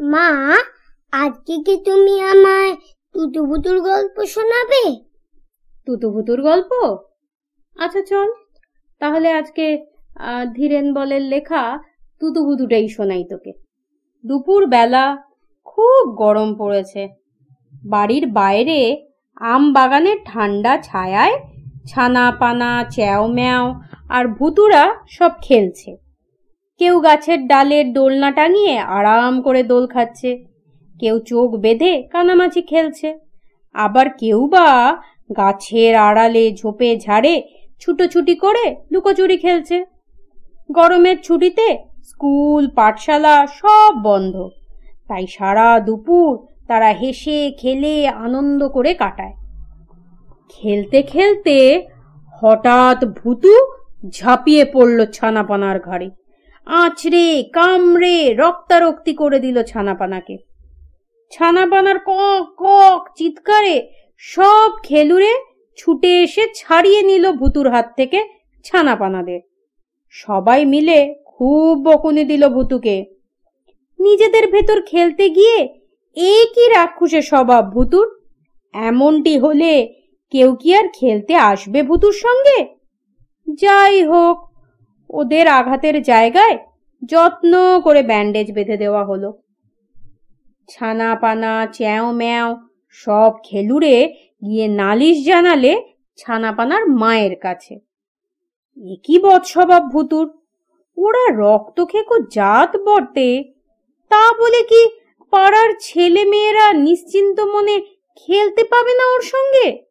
মা, আজকে কি তুমি আমায় তুতুবুতুর গল্প শোনাবে? তুতুভুতুর গল্প? আচ্ছা চল। তাহলে আজকে ধীরেন বলের লেখা তুতুভুতুটাই শোনাই তোকে। দুপুর বেলা খুব গরম পড়েছে। বাড়ির বাইরে আম বাগানের ঠান্ডা ছায়ায় ছানা পানা চ্যাও ম্যাও আর ভুতুরা সব খেলছে। কেউ গাছের ডালের দোলনা টাঙিয়ে আরাম করে দোল খাচ্ছে। কেউ চোখ বেঁধে কানামাছি খেলছে। আবার কেউ বা গাছের আড়ালে ঝোপে ঝাড়ে ছুটোছুটি করে লুকোচুরি খেলছে। গরমের ছুটিতে স্কুল, পাঠশালা সব বন্ধ। তাই সারা দুপুর তারা হেসে, খেলে, আনন্দ করে কাটায়। খেলতে খেলতে হঠাৎ ভুতু ঝাঁপিয়ে পড়ল ছানাপানার ঘাড়ে। আছড়ে, কামড়ে, রক্তারক্তি করে দিল ছানাপানাকে। ছানাপানার কক কক চিৎকারে সব খেলুরে ছুটে এসে ছাড়িয়ে নিল ভুতুর হাত থেকে ছানাপানাদের। সবাই মিলে খুব বকুনি দিল ভুতুকে। নিজেদের ভেতর খেলতে গিয়ে এ কি রাক্ষসের স্বভাব ভুতুর। এমনটি হলে কেউ কি আর খেলতে আসবে ভুতুর সঙ্গে? যাই হোক ওদের আঘাতের জায়গায় যত্ন করে ব্যান্ডেজ বেঁধে দেওয়া হলো। ছানা পানা চ্যাও ম্যাও সব খেলুড়ে গিয়ে নালিশ জানালে ছানাপানার মায়ের কাছে। এ কি বৎস্বভাব ভুতুর? ওরা রক্ত খেকো জাত বটে তা বলে কি পাড়ার ছেলে মেয়েরা নিশ্চিন্ত মনে খেলতে পাবে না ওর সঙ্গে?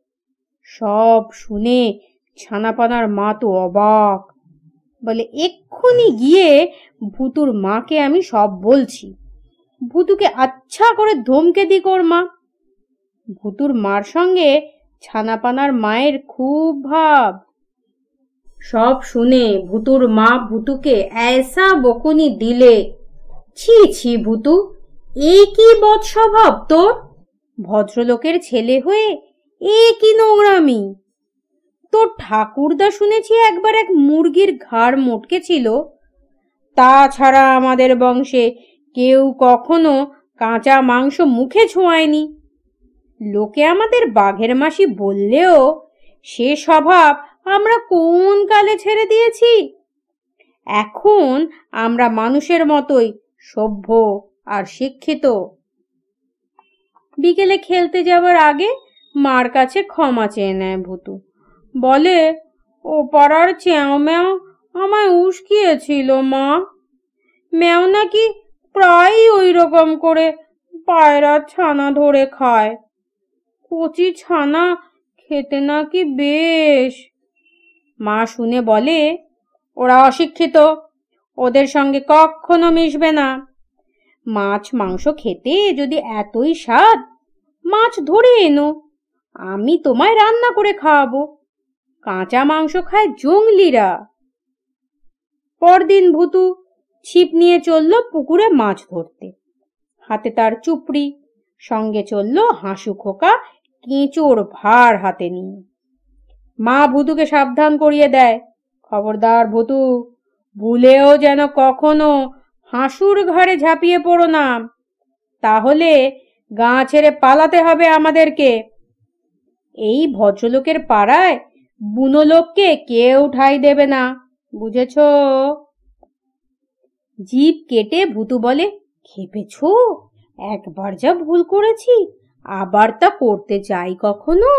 সব শুনে ছানাপানার মা তো অবাক। বলে, এক্ষুনি গিয়ে ভুতুর মাকে আমি সব বলছি। ভুতুকে আচ্ছা করে ধমকে দি ওর মা। ভুতুর মার সঙ্গে ছানাপানার মায়ের খুব ভাব। সব শুনে ভুতুর মা ভুতুকে এসা বকুনি দিলে। ছি ছি ভুতু, এ কি বদ স্বভাব তোর? ভদ্রলোকের ছেলে হয়ে এ কি নোংরামি? তোর ঠাকুরদা শুনেছি একবার এক মুরগির ঘাড় মোটকে ছিল। তাছাড়া আমাদের বংশে কেউ কখনো কাঁচা মাংস মুখে ছোঁয়ায়নি। লোকে আমাদের বাঘের মাসি বললেও, সে স্বভাব আমরা কোন কালে ছেড়ে দিয়েছি? এখন আমরা মানুষের মতোই সভ্য আর শিক্ষিত। বিকেলে খেলতে যাওয়ার আগে মার কাছে ক্ষমা চেয়ে নেয় ভুতু। বলে ও পাড়ার চ্যাও ম্যাও আমায় উস্কিয়েছিল, মা। ম্যাও নাকি প্রায়ই ওই রকম করে পায়রার ছানা ধরে খায়। কচি ছানা খেতে নাকি বেশ। মা শুনে বলে, ওরা অশিক্ষিত, ওদের সঙ্গে কখনো মিশবে না। মাছ মাংস খেতে যদি এতই স্বাদ, মাছ ধরে এনো, আমি তোমায় রান্না করে খাওয়াবো। কাঁচা মাংস খায় জঙ্গলিরা। পরদিন ভুতু ছিপ নিয়ে চলল পুকুরে মাছ ধরতে। হাতে তার চুপড়ি, সঙ্গে চলল হাসু খোকা, কেঁচোর ভার হাতে নিয়ে। মা ভুতুকে সাবধান করিয়ে দেয়, খবরদার ভুতু, ভুলেও যেন কখনো হাসুর ঘরে ঝাঁপিয়ে পড়ো না। তাহলে গা ছেড়ে পালাতে হবে আমাদেরকে। এই ভদ্রলোকের পাড়ায় বুনো লোককে কেউ ঠাই দেবে না, বুঝেছ? জিভ কেটে ভুতু বলে, খেপেছ? একবার যা ভুল করেছি, আবার তা করতে চাই কখনো?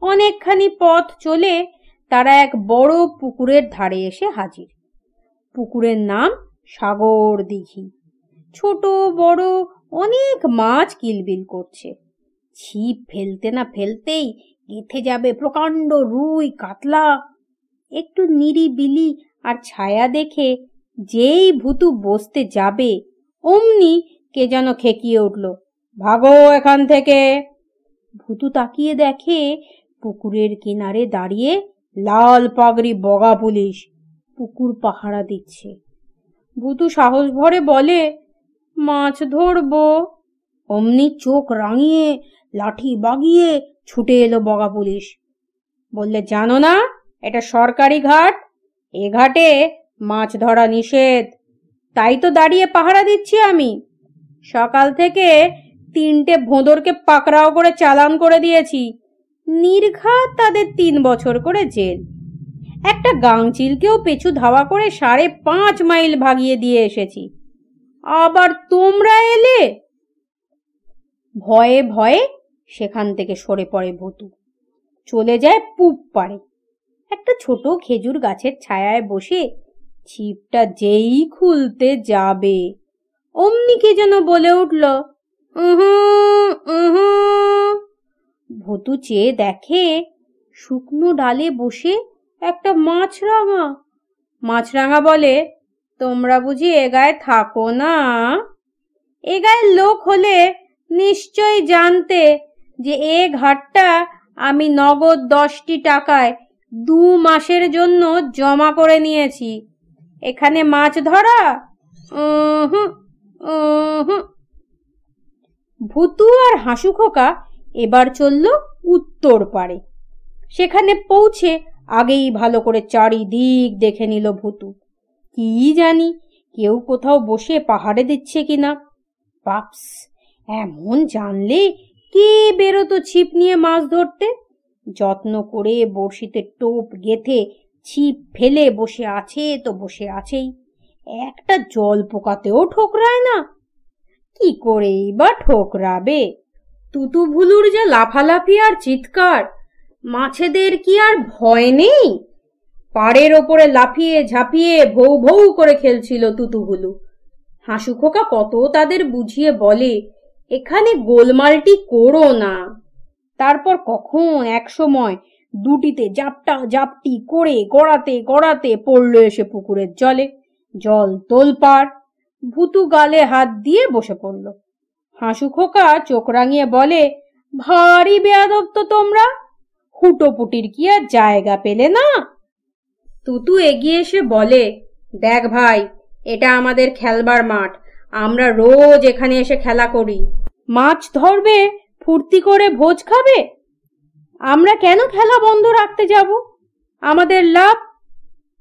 অনেকখানি পথ চলে তারা এক বড় পুকুরের ধারে এসে হাজির। পুকুরের নাম সাগর দিঘি। ছোট, বড়, অনেক মাছ কিলবিল করছে। ছিপ ফেলতে না ফেলতেই গেথে যাবে প্রকাণ্ড রুই, কাতলা। একটু নিরিবিলি আর ছায়া দেখে যেই ভুতু বসতে যাবে, অমনি কে যেন খেকিয়ে উঠল, ভাগো এখান থেকে। ভুতু তাকিয়ে দেখে পুকুরের কিনারে দাঁড়িয়ে লাল পাগড়ি বগা পুলিশ পুকুর পাহারা দিচ্ছে। ভুতু সাহস ভরে বলে, মাছ ধরবো। অমনি চোখ রাঙিয়ে লাঠি বাগিয়ে ছুটে এলো বগা পুলিশ। বললে, জানো না, এটা সরকারি ঘাট, এ ঘাটে মাছ ধরা নিষেধ। তাই তো দাঁড়িয়ে পাহারা দিচ্ছি আমি। সকাল থেকে তিনটে ভোঁদরকে পাকড়াও করে চালান করে দিয়েছি। নির্ঘাত তাদের তিন বছর করে জেল। একটা গাংচিলকেও পেছু ধাওয়া করে সাড়ে পাঁচ মাইল ভাগিয়ে দিয়ে এসেছি। আবার তোমরা এলে? ভয়ে ভয়ে সেখান থেকে সরে পড়ে ভুতু। চলে যায় পুপ পাড়ে। একটা ছোট খেজুর গাছের ছায়ায় বসে ছিপটা যেই খুলতে যাবে, অমনি কে যেন বলে উঠল ভুতু চেয়ে দেখে শুকনো ডালে বসে একটা মাছরাঙা। মাছরাঙা বলে, তোমরা বুঝি এ গায়ে থাকো না? এ গায়ের লোক হলে নিশ্চয় জানতে যে এ ঘাটটা আমি নগদ দশটি টাকায় দু মাসের জন্য জমা করে নিয়েছি। এখানে মাছ ধরা। ভুতু আর হাসু খোকা এবার চলল উত্তর পারে সেখানে পৌঁছে আগেই ভালো করে চারিদিক দেখে নিল ভুতু। কি জানি কেউ কোথাও বসে পাহাড়ে দিচ্ছে কিনা। পাপস এমন জানলে কে বেরোতো ছিপ নিয়ে মাছ ধরতে? যত্ন করে বড়শিতে টোপ গেথে ছিপ ফেলে বসে আছে তো বসে আছেই। একটা জল পোকাতেও ঠোকরায় না? কি করেই বা ঠোকরাবে? তুতু ভুলুর যা লাফালাফি আর চিৎকার, মাছেদের কি আর ভয় নেই? পাড়ের ওপরে লাফিয়ে ঝাঁপিয়ে ভৌ ভৌ করে খেলছিল তুতুগুলু হাসু খোকা কত তাদের বুঝিয়ে বলে এখানে গোলমালটি করো না। তারপর কখন এক সময় দুটিতে জাপটা জাপটি করে গড়াতে গড়াতে পড়ল এসে পুকুরের জলে। জল তোলপাড়, ভুতু গালে হাত দিয়ে বসে পড়ল। হাসু খোকা চোখ রাঙিয়ে বলে, ভারী বেয়াদব তো তোমরা! হুটোপুটির কি আর জায়গা পেলে না? তুতু এগিয়ে এসে বলে, দেখ ভাই, এটা আমাদের খেলবার মাঠ। আমরা রোজ এখানে এসে খেলা করি। মাছ ধরবে, ফুর্তি করে ভোজ খাবে? আমরা কেন খেলা বন্ধ রাখতে যাব? আমাদের লাভ?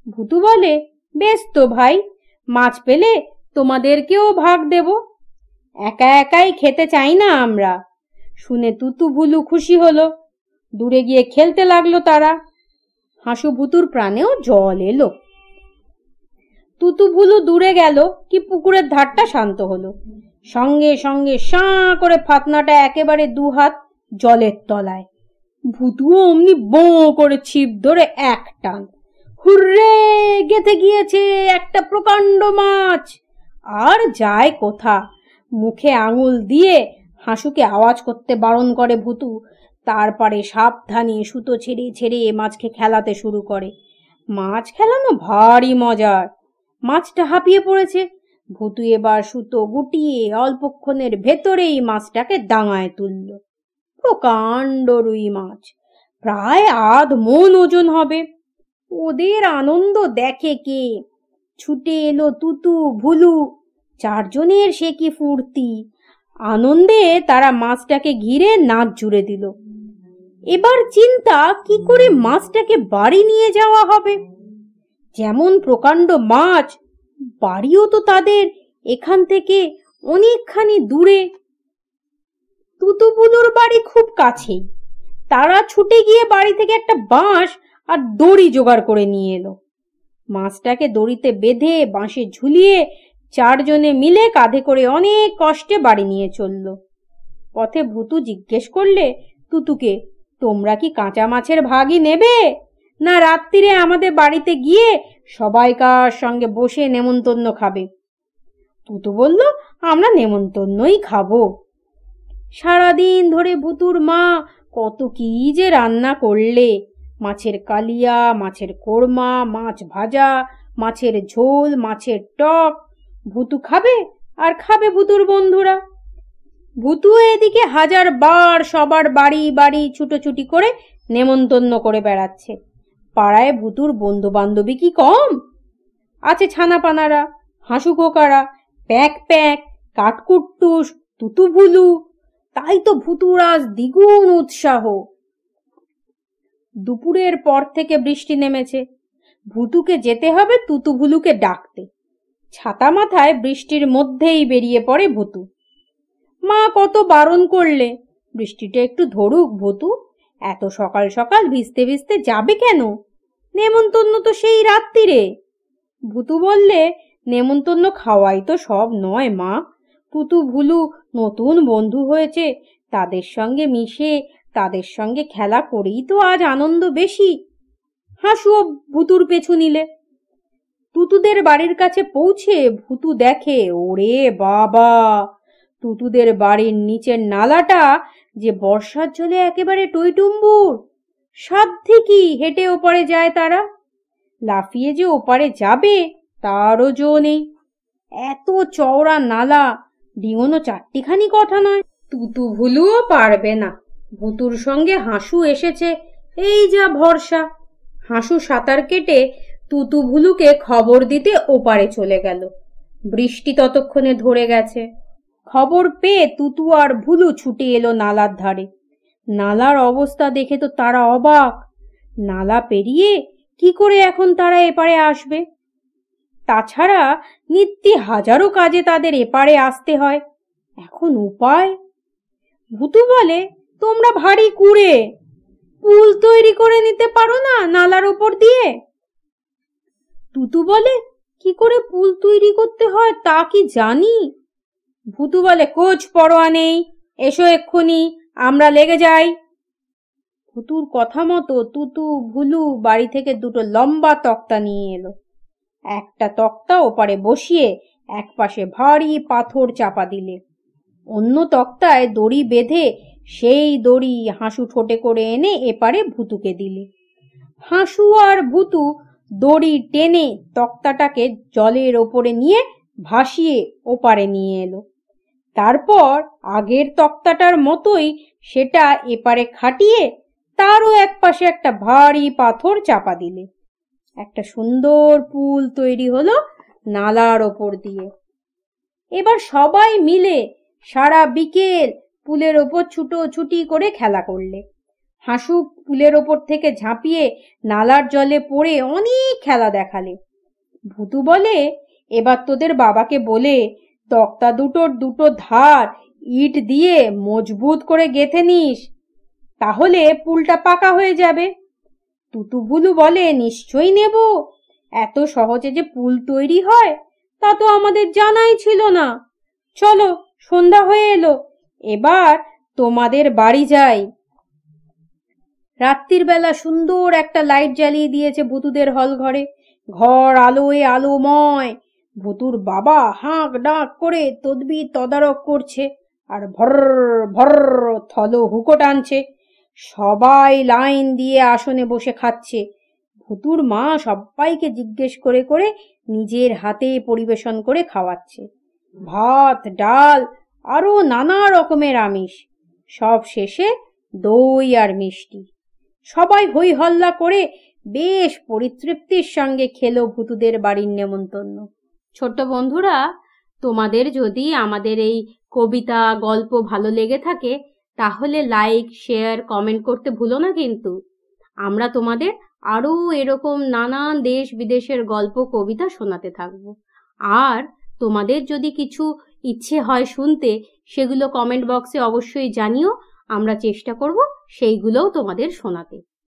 ভুতু বলে, বেশ তো ভাই, মাছ পেলে তোমাদেরকেও ভাগ দেব। একা একাই খেতে চাই না আমরা। শুনে তুতু ভুলু খুশি হলো। দূরে গিয়ে খেলতে লাগল তারা। হাসু ভুতুর প্রাণেও জল এলো। তুতু ভুলু দূরে গেল, কি পুকুরের ধারটা শান্ত হলো। সঙ্গে সঙ্গে সাঁ করে ফাতনাটা একেবারে দু হাত জলের তলায়। ভুতুও অমনি বো করে ছিপ ধরে এক টান। হুররে, গেথে গিয়েছে একটা প্রকাণ্ড মাছ। আর যায় কোথা? মুখে আঙুল দিয়ে হাসুকে আওয়াজ করতে বারণ করে ভুতু। তারপরে সাবধানে সুতো ছেড়ে ছেড়ে মাছকে খেলাতে শুরু করে। মাছ খেলানো ভারী মজার। মাছটা হাঁপিয়ে পড়েছে। ভুতু এবার সুতো গুটিয়ে অল্পক্ষণের ভেতরেই মাছটাকে ডাঙায় তুলল। প্রকাণ্ড রুই মাছ। প্রায় আধ মন ওজন হবে। ওদের আনন্দ দেখে কে? ছুটে এলো তুতু, ভুলু। চারজনের সে কি ফুর্তি? আনন্দে তারা মাছটাকে ঘিরে নাচ জুড়ে দিল। এবার চিন্তা, কি করে মাছটাকে বাড়ি নিয়ে যাওয়া হবে? যেমন প্রকাণ্ড মাছ বাড়িও তো তাদের, এখান থেকে অনেকখানি দূরে। তুতুপুলুর বাড়ি খুব কাছেই। তারা ছুটে গিয়ে বাড়ি থেকে একটা বাঁশ আর দড়ি জোগাড় করে নিয়ে এলো। মাছটাকে দড়িতে বেঁধে, বাঁশে ঝুলিয়ে চারজনে মিলে কাঁধে করে অনেক কষ্টে বাড়ি নিয়ে চলল। পথে ভুতু জিজ্ঞেস করলে, তুতুকে, তোমরা কি কাঁচা মাছের ভাগই নেবে? না রাত্রিরে আমাদের বাড়িতে গিয়ে সবাইকার সঙ্গে বসে নেমন্তন্ন খাবে? তুতু বলল, আমরা নেমন্তন্নই খাব। সারাদিন ধরে ভুতুর মা কত কি যে রান্না করলে। মাছের কালিয়া, মাছের কোরমা, মাছ ভাজা, মাছের ঝোল, মাছের টক। ভুতু খাবে আর খাবে ভুতুর বন্ধুরা। ভুতু এদিকে হাজার বার সবার বাড়ি বাড়ি ছুটোছুটি করে নেমন্তন্ন করে বেড়াচ্ছে। পাড়ায় ভুতুর বন্ধু বান্ধবী কি কম? আছে ছানাপানারা হাসু কোকারা প্যাক প্যাক, কাঠকুট্টুস তুতু ভুলু তাই তো ভুতুরাজ দ্বিগুণ উৎসাহ। দুপুরের পর থেকে বৃষ্টি নেমেছে। ভুতুকে যেতে হবে তুতুভুলুকে ডাকতে। ছাতা মাথায় বৃষ্টির মধ্যেই বেরিয়ে পড়ে ভুতু। মা কত বারণ করলে? বৃষ্টিটা একটু ধরুক ভুতু। এত সকাল সকাল ভিজতে ভিজতে যাবে কেন? নেমন্তন্ন তো সেই রাত্রিরে। ভুতু বললে, নেমন্তন্ন খাওয়াই তো সব নয়, মা। তুতু ভুলু নতুন বন্ধু হয়েছে, তাদের সঙ্গে মিশে, তাদের সঙ্গে খেলা করেই তো আজ আনন্দ বেশি। হাসুও ভুতুর পেছু নিলে। তুতুদের বাড়ির কাছে পৌঁছে ভুতু দেখে, ওরে বাবা! তুতুদের বাড়ির নিচের নালাটা যে বর্ষার জলে একেবারে টইটুম্বুর। সাধ্যে কি হেঁটে ওপারে যায় তারা। লাফিয়ে যে ওপারে যাবে, তারও জো নেই। এত চওড়া নালা, ডিঙনো চারটিখানি কথা নয়। তুতু ভুলুও পারবে না। ভুতুর সঙ্গে হাসু এসেছে, এই যা ভরসা। হাসু সাঁতার কেটে তুতু ভুলুকে খবর দিতে ওপারে চলে গেল। বৃষ্টি ততক্ষণে ধরে গেছে। খবর পেয়ে তুতু আর ভুলু ছুটে এলো নালার ধারে। নালার অবস্থা দেখে তো তারা অবাক। নালা পেরিয়ে কি করে এখন তারা এপারে আসবে? তাছাড়া নিত্যি হাজারো কাজে তাদের এপারে আসতে হয়। এখন উপায়? ভুতু বলে, তোমরা ভারী কুড়ে। পুল তৈরি করে নিতে পারো না নালার ওপর দিয়ে? তুতু বলে, কি করে পুল তৈরি করতে হয় তা কি জানি? ভুতু বলে, কোচ পরোয়া নেই। এসো এক্ষুনি। আমরা লেগে যাই। ভুতুর কথা মতো তুতু ভুলু বাড়ি থেকে দুটো লম্বা তক্তা নিয়ে এলো। একটা তক্তা ওপারে বসিয়ে একপাশে ভারী পাথর চাপা দিলে। অন্য তক্তায় দড়ি বেঁধে সেই দড়ি হাসু ঠোঁটে করে এনে এপারে ভুতুকে দিলে। হাসু আর ভুতু দড়ি টেনে তক্তাটাকে জলের ওপরে নিয়ে ভাসিয়ে ওপারে নিয়ে এলো। তারপর আগের তক্তাটার মতোই সেটা এপারে খাটিয়ে তারও একপাশে একটা ভারী পাথর চাপা দিলে। একটা সুন্দর পুল তৈরি হলো নালার ওপর দিয়ে। এবার সবাই মিলে সারা বিকেল পুলের ওপর ছুটোছুটি করে খেলা করলে। হাসু পুলের ওপর থেকে ঝাঁপিয়ে নালার জলে পড়ে অনেক খেলা দেখালে। ভুতু বলে, এবার তোদের বাবাকে বলে, তক্তা দুটোর দুটো ধার ইট দিয়ে মজবুত করে গেথে নিস, তাহলে পুলটা পাকা হয়ে যাবে। তুতুভুলু বলে নিশ্চয়ই নেব। এত সহজে যে পুল তৈরি হয়, তা তো আমাদের জানাই ছিল না। চলো, সন্ধ্যা হয়ে এলো। এবার তোমাদের বাড়ি যাই। রাত্রির বেলা সুন্দর একটা লাইট জ্বালিয়ে দিয়েছে ভুতুদের হল ঘরে। ঘর আলোয় আলোময়। ভুতুর বাবা হাঁক ডাক করে তদবি তদারক করছে। আর ভর ভর থল হুকো টানছে। সবাই লাইন দিয়ে আসনে বসে খাচ্ছে। ভুতুর মা সবাইকে জিজ্ঞেস করে করে নিজের হাতে পরিবেশন করে খাওয়াচ্ছে। ভাত, ডাল, আরও নানা রকমের আমিষ। সব শেষে দই আর মিষ্টি। সবাই হই হল্লা করে বেশ পরিতৃপ্তির সঙ্গে খেলো ভুতুদের বাড়ির নেমন্তন্ন। ছোট্ট বন্ধুরা তোমাদের যদি আমাদের এই কবিতা, গল্প ভালো লেগে থাকে, তাহলে লাইক শেয়ার কমেন্ট করতে ভুলো না কিন্তু। আমরা তোমাদের আরও এরকম নানান দেশ বিদেশের গল্প, কবিতা শোনাতে থাকব। আর তোমাদের যদি কিছু ইচ্ছে হয় শুনতে, সেগুলো কমেন্ট বক্সে অবশ্যই জানিও। আমরা চেষ্টা করব সেইগুলোও তোমাদের শোনাতে।